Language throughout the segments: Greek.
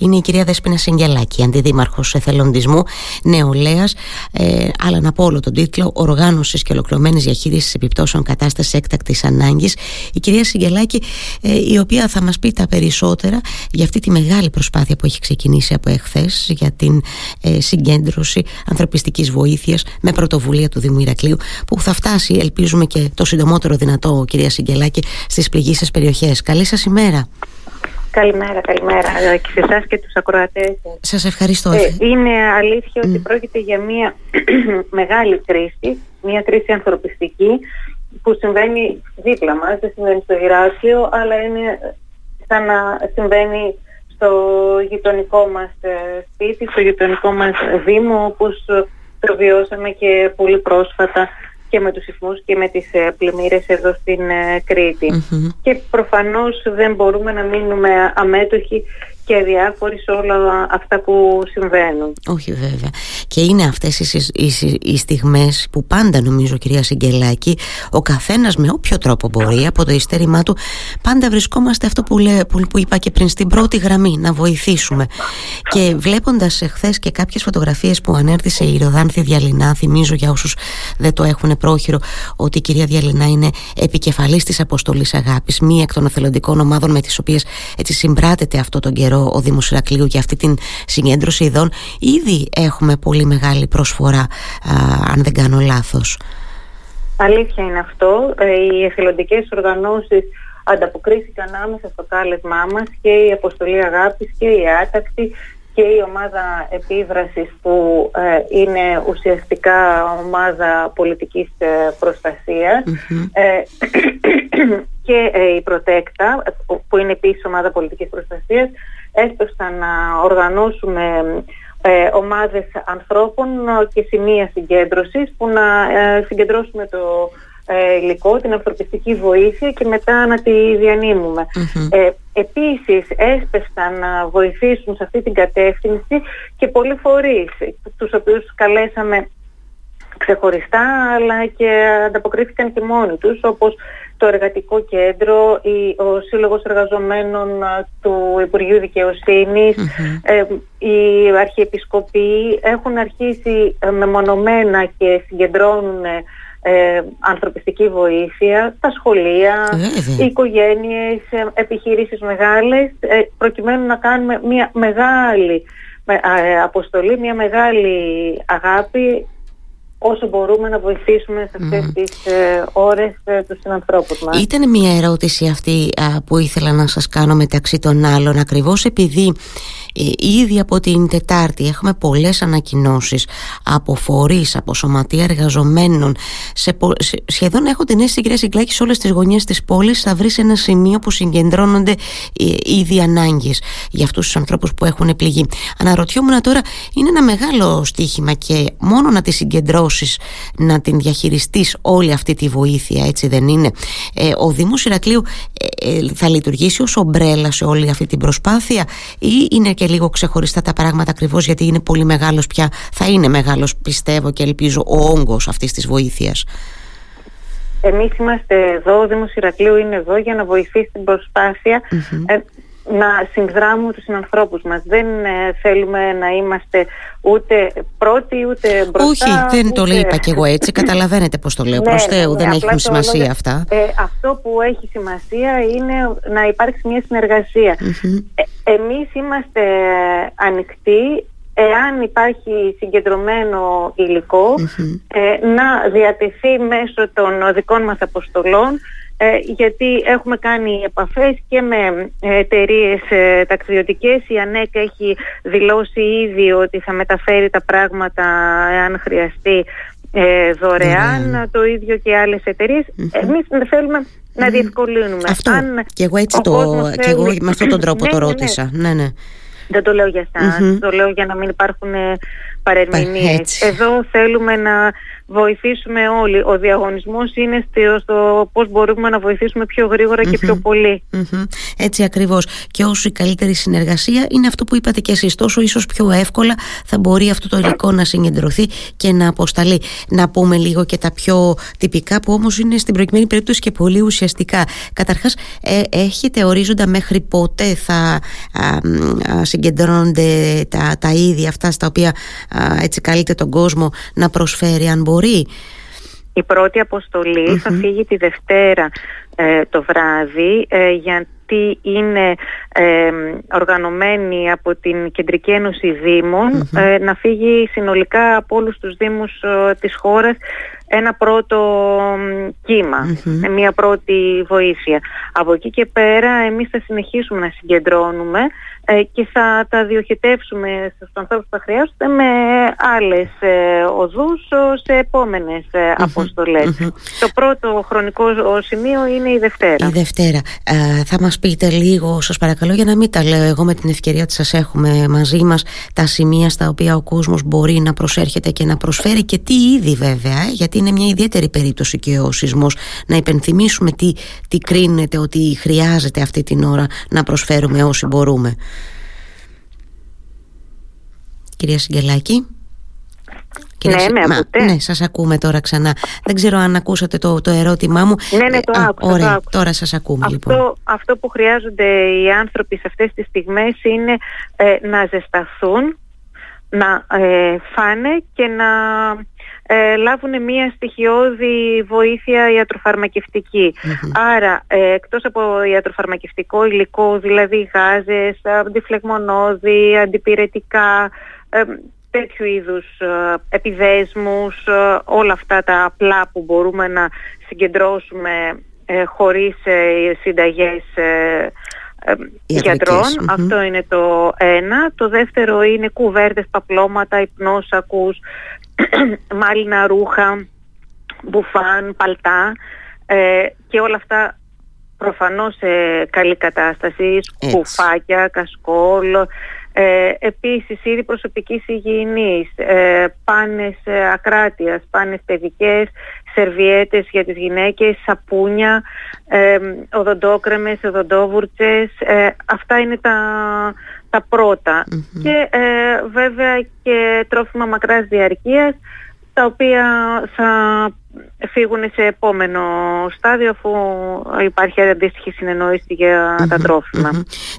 είναι η κυρία Δέσποινα Συγγελάκη, αντιδήμαρχος εθελοντισμού νεολαίας. Ε, αλλά να πω όλο τον τίτλο Οργάνωσης και Ολοκληρωμένης Διαχείρισης Επιπτώσεων Κατάστασης Έκτακτης Ανάγκης. Η κυρία Συγγελάκη, ε, η οποία θα μας πει τα περισσότερα για αυτή τη μεγάλη προσπάθεια που έχει ξεκινήσει από εχθές για την ε, συγκέντρωση ανθρωπιστικής βοήθειας με πρωτοβουλία του Δήμου Ηρακλείου, που θα φτάσει, ελπίζουμε και το συντομότερο δυνατό, κυρία Συγγελάκη, στις πληγήσεις περιοχές. Καλή σας ημέρα. Καλημέρα, καλημέρα και σε εσά και τους ακροατές. Σας ευχαριστώ. Ε, είναι αλήθεια ότι πρόκειται για μια μεγάλη κρίση, μια κρίση ανθρωπιστική που συμβαίνει δίπλα μας, δεν συμβαίνει στο Ηράκλειο, αλλά είναι σαν να συμβαίνει στο γειτονικό μας ε, σπίτι, στο γειτονικό μας Δήμο, όπως το βιώσαμε και πολύ πρόσφατα και με τους σεισμούς και με τις ε, πλημμύρες εδώ στην ε, κρητη Και προφανώς δεν μπορούμε να μείνουμε αμέτωχοι και αδιάφοροι σε όλα αυτά που συμβαίνουν. Όχι βέβαια. Και είναι αυτές οι, οι, οι στιγμές που πάντα νομίζω κυρία Σιγκελάκη ο καθένας με όποιο τρόπο μπορεί από το ειστέρημά του πάντα βρισκόμαστε αυτό που, λέ, που, που είπα και πριν στην πρώτη γραμμή να βοηθήσουμε. Και βλέποντας εχθές και κάποιες φωτογραφίες που ανέρθησε η Ροδάνθη Διαλυνά θυμίζω για όσους δεν το έχουν πρόχειρο ότι η κυρία Διαλυνά είναι επικεφαλής της Αποστολής Αγάπης μία εκ των εθελοντικών ομάδων με τις οποίες έτσι συμπράτεται αυτό τον καιρό ο Δήμος Ηρακλείου για αυτή την συγκέντρωση ειδών ήδη έχουμε πολύ μεγάλη προσφορά αν δεν κάνω λάθος. Αλήθεια είναι αυτό. Ε, οι εθελοντικές οργανώσεις ανταποκρίθηκαν άμεσα στο κάλεσμά μας και η Αποστολή Αγάπης και η Άτακτη και η ομάδα επίδρασης που ε, είναι ουσιαστικά ομάδα πολιτικής ε, προστασίας και η Προτέκτα που είναι επίσης ομάδα πολιτικής προστασίας έσπευσαν να οργανώσουμε ε, ομάδες ανθρώπων και σημεία συγκέντρωσης που να ε, συγκεντρώσουμε το ε, υλικό, την ανθρωπιστική βοήθεια και μετά να τη διανύμουμε. Ε, επίσης έσπευσαν να βοηθήσουν σε αυτή την κατεύθυνση και πολλοί φορείς τους οποίους καλέσαμε ξεχωριστά αλλά και ανταποκρίθηκαν και μόνοι τους όπως το Εργατικό Κέντρο, ο Σύλλογος Εργαζομένων του Υπουργείου ε, οι Αρχιεπισκοποί έχουν αρχίσει ε, μεμονωμένα και συγκεντρώνουν ε, ανθρωπιστική βοήθεια, τα σχολεία, οι οικογένειες, επιχειρήσεις μεγάλες, προκειμένου να κάνουμε μια μεγάλη αποστολή, μια μεγάλη αγάπη όσο μπορούμε να βοηθήσουμε σε αυτές mm. τις ε, ώρες ε, τους συνανθρώπους μας. Ήταν μια ερώτηση αυτή που ήθελα να σας κάνω μεταξύ των άλλων ακριβώς επειδή ε, ήδη από την Τετάρτη έχουμε πολλές ανακοινώσεις από φορείς, από σωματεία εργαζομένων σε, σε, σχεδόν έχω την αίσθηση κυρία Συγκλάκη σε όλες τις γωνιές της πόλης θα βρεις ένα σημείο που συγκεντρώνονται ε, ήδη ανάγκες για αυτούς τους ανθρώπους που έχουν πληγεί. Αναρωτιόμουν τώρα είναι ένα μεγάλο στίχημα και μόνο να τη συγκεντρώσεις να την διαχειριστείς όλη αυτή τη βοήθεια έτσι δεν είναι; Ε, ο Δήμος Ηρακλείου ε, θα λειτουργήσει ως ομπρέλα σε όλη αυτή την προσπάθεια ή είναι και λίγο ξεχωριστά τα πράγματα ακριβώς γιατί είναι πολύ μεγάλος πια θα είναι μεγάλος πιστεύω και ελπίζω ο όγκος αυτής της βοήθειας. Εμείς είμαστε εδώ, ο Δήμος Ηρακλείου είναι εδώ για να βοηθήσει την προσπάθεια. Ε, να συνδράμουμε τους συνανθρώπους μας. Δεν ε, θέλουμε να είμαστε ούτε πρώτοι ούτε μπροστά. Όχι, δεν το είπα κι εγώ έτσι. Καταλαβαίνετε πώς το λέω. Ναι, προς ναι, Θεού, ναι, δεν έχουν σημασία αυτά. Ε, αυτό που έχει σημασία είναι να υπάρξει μια συνεργασία. Ε, εμείς είμαστε ανοιχτοί εάν υπάρχει συγκεντρωμένο ε, να διατεθεί μέσω των δικών μας αποστολών ε, γιατί έχουμε κάνει επαφές και με εταιρείες ε, ταξιδιωτικές. Η ΑΝΕΚ έχει δηλώσει ήδη ότι θα μεταφέρει τα πράγματα εάν χρειαστεί ε, δωρεάν, το ίδιο και άλλες εταιρείες. Mm-hmm. Εμείς θέλουμε να διευκολύνουμε. Αυτό. Αν και εγώ έτσι το, και εγώ με αυτόν τον τρόπο ναι, το ναι, ναι. ρώτησα. Ναι, ναι. Δεν το λέω για εσάς, το λέω για να μην υπάρχουν παρερμηνίες. Εδώ θέλουμε να βοηθήσουμε όλοι. Ο διαγωνισμός είναι στο πώς μπορούμε να βοηθήσουμε πιο γρήγορα και πιο πολυ Έτσι ακριβώς. Και όσο η καλύτερη συνεργασία είναι αυτό που είπατε και εσείς. Τόσο ίσως πιο εύκολα θα μπορεί αυτό το υλικό να συγκεντρωθεί και να αποσταλεί. Να πούμε λίγο και τα πιο τυπικά που όμως είναι στην προκειμένη περίπτωση και πολύ ουσιαστικά. Καταρχάς ε, έχετε ορίζοντα μέχρι πότε θα συγκεντρώνονται τα, τα είδη αυτά στα οποία έτσι καλείται τον κόσμο να προσφέρει αν μπορεί. Η πρώτη θα φύγει τη Δευτέρα ε, το βράδυ ε, γιατί είναι ε, οργανωμένη από την Κεντρική Ένωση ε, να φύγει συνολικά από όλους τους Δήμους της χώρας ένα πρώτο κύμα, μια πρώτη βοήθεια. Από εκεί και πέρα εμείς θα συνεχίσουμε να συγκεντρώνουμε ε, και θα τα διοχετεύσουμε στους ανθρώπους που θα χρειάζονται με άλλες ε, οδούς σε επόμενες ε, αποστολες Το πρώτο χρονικό σημείο είναι η Δευτέρα. Η Δευτέρα. θα μας πείτε λίγο, σας παρακαλώ, για να μην τα λέω εγώ με την ευκαιρία ότι σας έχουμε μαζί μας τα σημεία στα οποία ο κόσμος μπορεί να προσέρχεται και να προσφέρει και τι ήδη βέβαια, γιατί είναι μια ιδιαίτερη περίπτωση και ο σεισμός να υπενθυμίσουμε τι, τι κρίνεται ότι χρειάζεται αυτή την ώρα να προσφέρουμε όσοι μπορούμε. Κυρία Σιγκελάκη. ναι, με ακούτε; Ναι, σας ακούμε τώρα ξανά. Δεν ξέρω αν ακούσατε το, το ερώτημά μου. Ναι, ναι, το Α, άκουσα. Ωραία, τώρα σας ακούμε αυτό, λοιπόν. Αυτό που χρειάζονται οι άνθρωποι σε αυτές τις στιγμές είναι ε, να ζεσταθούν, να ε, φάνε και να ε, λάβουν μια στοιχειώδη βοήθεια Άρα, ε, εκτός από ιατροφαρμακευτικό υλικό, δηλαδή γάζες, αντιφλεγμονώδη, αντιπυρετικά, ε, τέτοιου είδους ε, επιδέσμους, ε, όλα αυτά τα απλά που μπορούμε να συγκεντρώσουμε ε, χωρίς συνταγές γιατρων Αυτό είναι το ένα. Το δεύτερο είναι κουβέρτες, παπλώματα, υπνόσακους, μάλινα ρούχα, μπουφάν, παλτά και όλα αυτά προφανώς σε καλή κατάσταση, σκουφάκια, κασκόλ, ε, επίσης είδη προσωπικής υγιεινής, ε, πάνες ε, ακράτειας, πάνες παιδικές, σερβιέτες για τις γυναίκες, σαπούνια, ε, οδοντόκρεμες, οδοντόβουρτσες, ε, αυτά είναι τα, τα πρωτα Και ε, βέβαια και τρόφιμα μακράς διαρκείας, τα οποία θα φύγουν σε επόμενο στάδιο αφού υπάρχει αντίστοιχη συνεννόηση για τα τροφιμα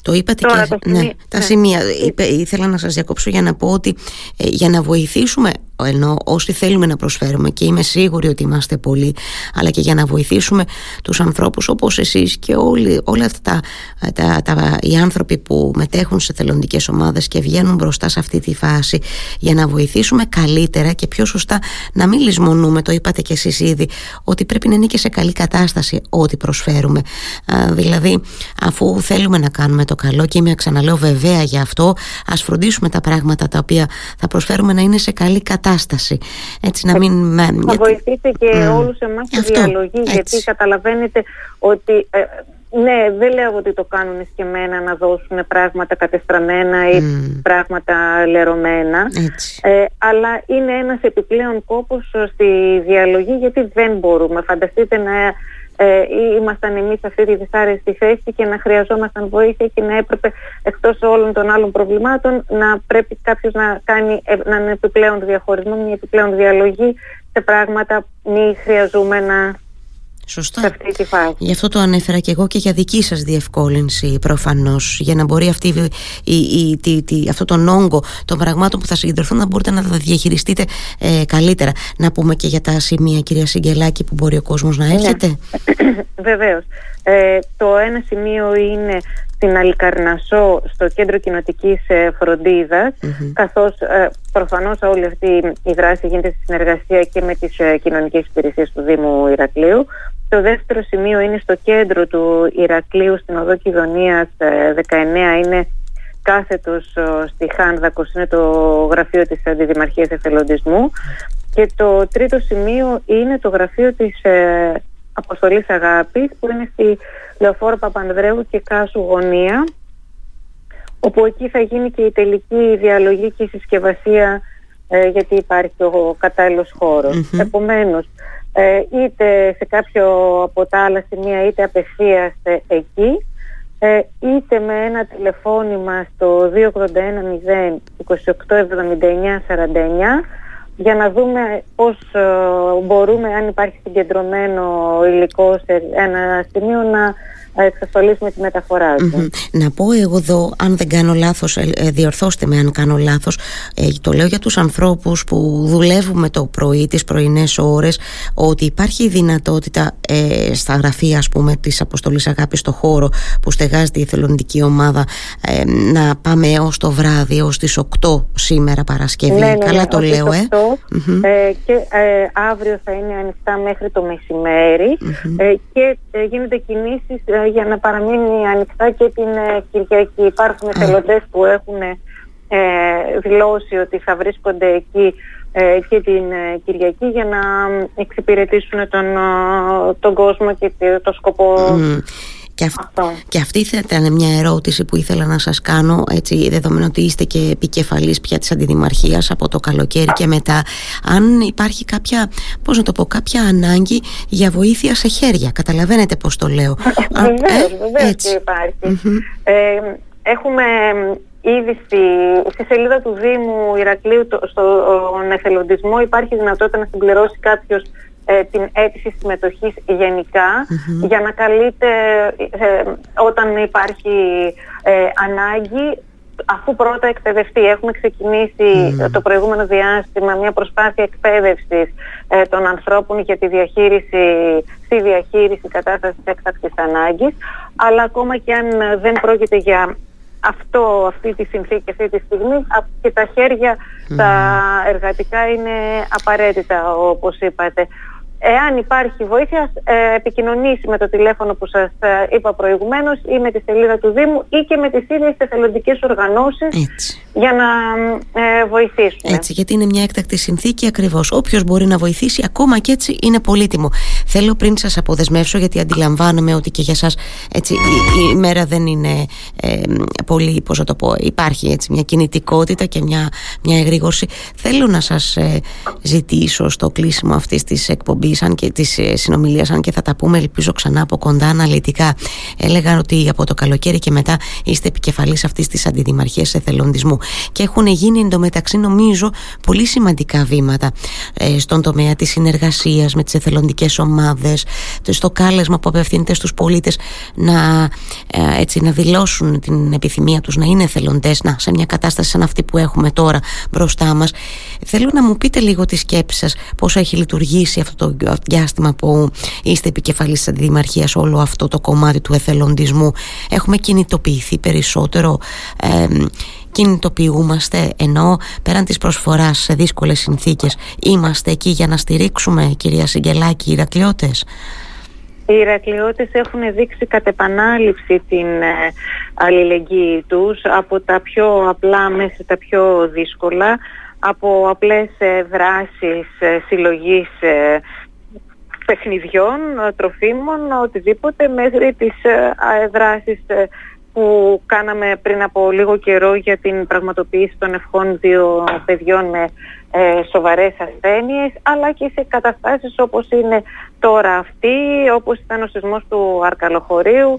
Το είπατε και τα ναι, τα ναι. σημεία. ήθελα να σας διακόψω για να πω ότι ε, για να βοηθήσουμε ενώ όσοι θέλουμε να προσφέρουμε και είμαι σίγουρη ότι είμαστε πολλοί αλλά και για να βοηθήσουμε τους ανθρώπους όπως εσείς και όλοι, όλα αυτά τα, τα, οι άνθρωποι που μετέχουν σε θελοντικές ομάδες και βγαίνουν μπροστά σε αυτή τη φάση για να βοηθήσουμε καλύτερα και πιο σωστά να μην λησμονούμε, το είπατε και εσείς ήδη ότι πρέπει να είναι και σε καλή κατάσταση ό,τι προσφέρουμε δηλαδή αφού θέλουμε να κάνουμε το καλό και είμαι ξαναλέω βεβαία για αυτό ας φροντίσουμε τα πράγματα τα οποία θα προσφέρουμε να είναι σε καλή κατάσταση κατάσταση. Έτσι να μην... Θα βοηθήσει και mm. όλους εμάς τη διαλογή γιατί καταλαβαίνετε ότι ε, ναι, δεν λέω ότι το κάνουν σκεμμένα να δώσουν πράγματα κατεστραμμένα ή πράγματα λερωμένα. Ε, αλλά είναι ένας επιπλέον κόπος στη διαλογή γιατί δεν μπορούμε. Φανταστείτε να ε, ήμασταν εμείς σε αυτή τη δυσάρεστη θέση και να χρειαζόμασταν βοήθεια και να έπρεπε εκτός όλων των άλλων προβλημάτων να πρέπει κάποιος να κάνει έναν επιπλέον διαχωρισμό, μια επιπλέον διαλογή σε πράγματα μη χρειαζόμενα Σωστά. Σε αυτή τη φάση. Γι' αυτό το ανέφερα και εγώ και για δική σας διευκόλυνση προφανώς για να μπορεί αυτή, η, η, η, αυτό τον όγκο των πραγμάτων που θα συγκεντρωθούν να μπορείτε να τα διαχειριστείτε ε, καλύτερα. Να πούμε και για τα σημεία κυρία Σιγκελάκη που μπορεί ο κόσμος να ναι. έρχεται. Ναι. Βεβαίως. Ε, το ένα σημείο είναι στην Αλικαρνασό στο κέντρο κοινοτικής ε, φροντίδας mm-hmm. καθώς ε, προφανώς όλη αυτή η δράση γίνεται στη συνεργασία και με τις ε, κοινωνικές υπηρεσίες του Δήμου Ηρακλείου το δεύτερο σημείο είναι στο κέντρο του Ηρακλείου στην οδό Κιδωνίας 19 ε, είναι κάθετος στη Χάνδακος είναι το γραφείο της Αντιδημαρχίας Εθελοντισμού. Και το τρίτο σημείο είναι το γραφείο της ε, Αποστολής Αγάπης που είναι στη Λεωφόρο Παπανδρέου και Κάσου Γωνία όπου εκεί θα γίνει και η τελική διαλογή και η συσκευασία γιατί υπάρχει ο κατάλληλος Επομένως, είτε σε κάποιο από τα άλλα σημεία είτε απευθείας εκεί. Είτε με ένα τηλεφώνημα στο 281 0 28 για να δούμε πώς μπορούμε αν υπάρχει συγκεντρωμένο υλικό σε ένα σημείο να εξασφαλίσουμε τη μεταφορά του. Να πω εγώ εδώ, αν δεν κάνω λάθος, ε, ε, διορθώστε με αν κάνω λάθος, ε, το λέω για τους ανθρώπους που δουλεύουμε το πρωί, τις πρωινές ώρες, ότι υπάρχει η δυνατότητα στα γραφεία ας πούμε της Αποστολής Αγάπης στο χώρο που στεγάζεται η εθελοντική ομάδα να πάμε έως το βράδυ, έως τις 8 σήμερα Παρασκευή. Ναι, ναι, Καλά ναι, το λέω, 8, ε. Και αύριο θα είναι ανοιχτά μέχρι το μεσημέρι και γίνονται κινήσεις για να παραμείνει ανοιχτά και την ε, Κυριακή. Υπάρχουν εθελοντές που έχουν ε, δηλώσει ότι θα βρίσκονται εκεί ε, και την Κυριακή για να εξυπηρετήσουν τον, τον κόσμο και το σκοπό και, και αυτή θα ήταν μια ερώτηση που ήθελα να σας κάνω έτσι δεδομένου ότι είστε και επικεφαλής πια της αντιδημαρχίας από το καλοκαίρι και μετά. Αν υπάρχει κάποια, πώς να το πω, κάποια ανάγκη για βοήθεια σε χέρια καταλαβαίνετε πώς το λέω. Βεβαίως, ε, βεβαίως και υπαρχει ε, έχουμε ήδη στη, στη, σελίδα του Δήμου Ηρακλείου το, στον εθελοντισμό υπάρχει δυνατότητα να συμπληρώσει κάποιος ε, την αίτηση συμμετοχής για να καλείται ε, όταν υπάρχει ε, ανάγκη αφού πρώτα εκπαιδευτεί. Έχουμε το προηγούμενο διάστημα μια προσπάθεια εκπαίδευσης των ανθρώπων για τη διαχείριση, στη διαχείριση κατάστασης έκτακτης ανάγκης αλλά ακόμα και αν δεν πρόκειται για αυτό, αυτή τη συνθήκη αυτή τη στιγμή και τα χέρια τα εργατικά είναι απαραίτητα όπως είπατε. Εάν υπάρχει βοήθεια, ε, επικοινωνήσει με το τηλέφωνο που σας ε, είπα προηγουμένως ή με τη σελίδα του Δήμου ή και με τις ίδιες εθελοντικές οργανώσεις για να ε, βοηθήσουν. Έτσι, γιατί είναι μια έκτακτη συνθήκη ακριβώς. Όποιος μπορεί να βοηθήσει, ακόμα και έτσι είναι πολύτιμο. Θέλω πριν σας αποδεσμεύσω, γιατί αντιλαμβάνομαι ότι και για σας έτσι, η, μέρα δεν είναι ε, πολύ, πώς το πω, υπάρχει έτσι, μια κινητικότητα και μια, μια εγρήγορση. Θέλω να σας ζητήσω στο κλείσιμο αυτής της εκπομπής αν και της ε, συνομιλίας, αν και θα τα πούμε, ελπίζω ξανά από κοντά αναλυτικά. Έλεγαν ότι από το καλοκαίρι και μετά είστε επικεφαλής αυτής της αντιδημαρχίας εθελοντισμού. Και έχουν γίνει εντωμεταξύ, νομίζω, πολύ σημαντικά βήματα ε, στον τομέα της συνεργασίας με τις εθελοντικές ομάδες, στο κάλεσμα που απευθύνεται στους πολίτες να, ε, έτσι, να δηλώσουν την επιθυμία τους να είναι εθελοντές, να σε μια κατάσταση σαν αυτή που έχουμε τώρα μπροστά μας. Θέλω να μου πείτε λίγο τη σκέψη σας, πώς έχει λειτουργήσει αυτό το διάστημα που είστε επικεφαλής της Αντιδημαρχίας όλο αυτό το κομμάτι του εθελοντισμού έχουμε κινητοποιηθεί περισσότερο ε, κινητοποιούμαστε ενώ πέραν της προσφοράς σε δύσκολες συνθήκες είμαστε εκεί για να στηρίξουμε κυρία Σιγκελάκη οι Ηρακλειώτες; Οι Ηρακλειώτες έχουν δείξει κατ' επανάληψη την ε, αλληλεγγύη τους από τα πιο απλά μέχρι τα πιο δύσκολα από απλές ε, δράσεις ε, συλλογής παιχνιδιών, ε, τροφίμων, οτιδήποτε μέχρι τις ε, δράσεις ε, που κάναμε πριν από λίγο καιρό για την πραγματοποίηση των ευχών δύο παιδιών με ε, σοβαρές ασθένειες αλλά και σε καταστάσεις όπως είναι τώρα αυτή, όπως ήταν ο σεισμός του αρκαλοχωριου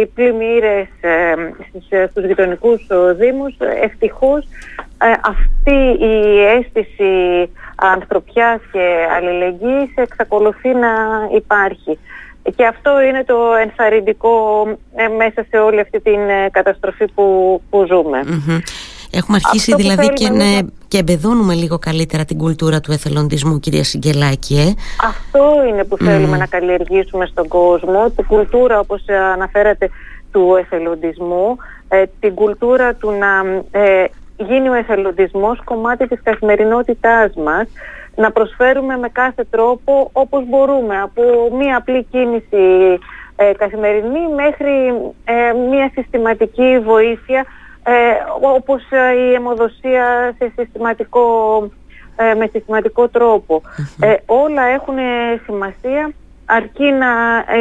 οι πλημμύρες ε, στους γειτονικούς δήμους, ευτυχώς αυτή η αίσθηση ανθρωπιάς και αλληλεγγύης εξακολουθεί να υπάρχει. Και αυτό είναι το ενθαρρυντικό ε, μέσα σε όλη αυτή την ε, καταστροφή που, που ζουμε Έχουμε αρχίσει δηλαδή και, ναι, και εμπεδώνουμε λίγο καλύτερα την κουλτούρα του εθελοντισμού κυρία Σιγκελάκη ε; Αυτό είναι που θέλουμε να καλλιεργήσουμε στον κόσμο την κουλτούρα όπως αναφέρατε του εθελοντισμού την κουλτούρα του να γίνει ο εθελοντισμός κομμάτι της καθημερινότητάς μας, να προσφέρουμε με κάθε τρόπο όπως μπορούμε, από μία απλή κίνηση ε, καθημερινή μέχρι ε, μία συστηματική βοήθεια ε, όπως η αιμοδοσία σε συστηματικό, με συστηματικό όλα έχουν σημασία αρκεί να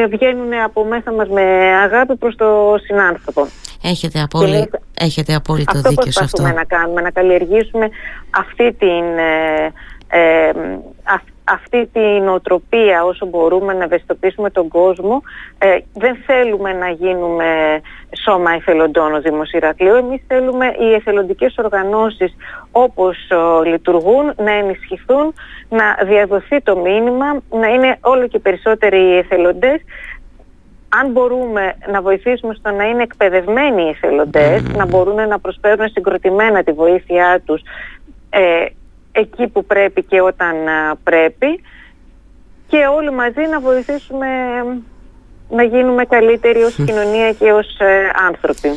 βγαίνουν από μέσα μας με αγάπη προς το συνάνθρωπο. Έχετε, απόλυ... Έχετε απόλυτο αυτό δίκιο σε αυτό. να κάνουμε, να καλλιεργήσουμε αυτή την, ε, ε, αυτή την οτροπία όσο μπορούμε να ευαισθητοποιήσουμε τον κόσμο. Ε, δεν θέλουμε να γίνουμε σώμα εθελοντών ο Δήμος Ηρακλείου. Εμείς θέλουμε οι εθελοντικές οργανώσεις όπως λειτουργούν να ενισχυθούν, να διαδοθεί το μήνυμα, να είναι όλο και περισσότεροι οι εθελοντές αν μπορούμε να βοηθήσουμε στο να είναι εκπαιδευμένοι οι εθελοντές, να μπορούν να προσφέρουν συγκροτημένα τη βοήθειά τους ε, εκεί που πρέπει και όταν πρέπει και όλοι μαζί να βοηθήσουμε να γίνουμε καλύτεροι ως κοινωνία και ως ε, άνθρωποι.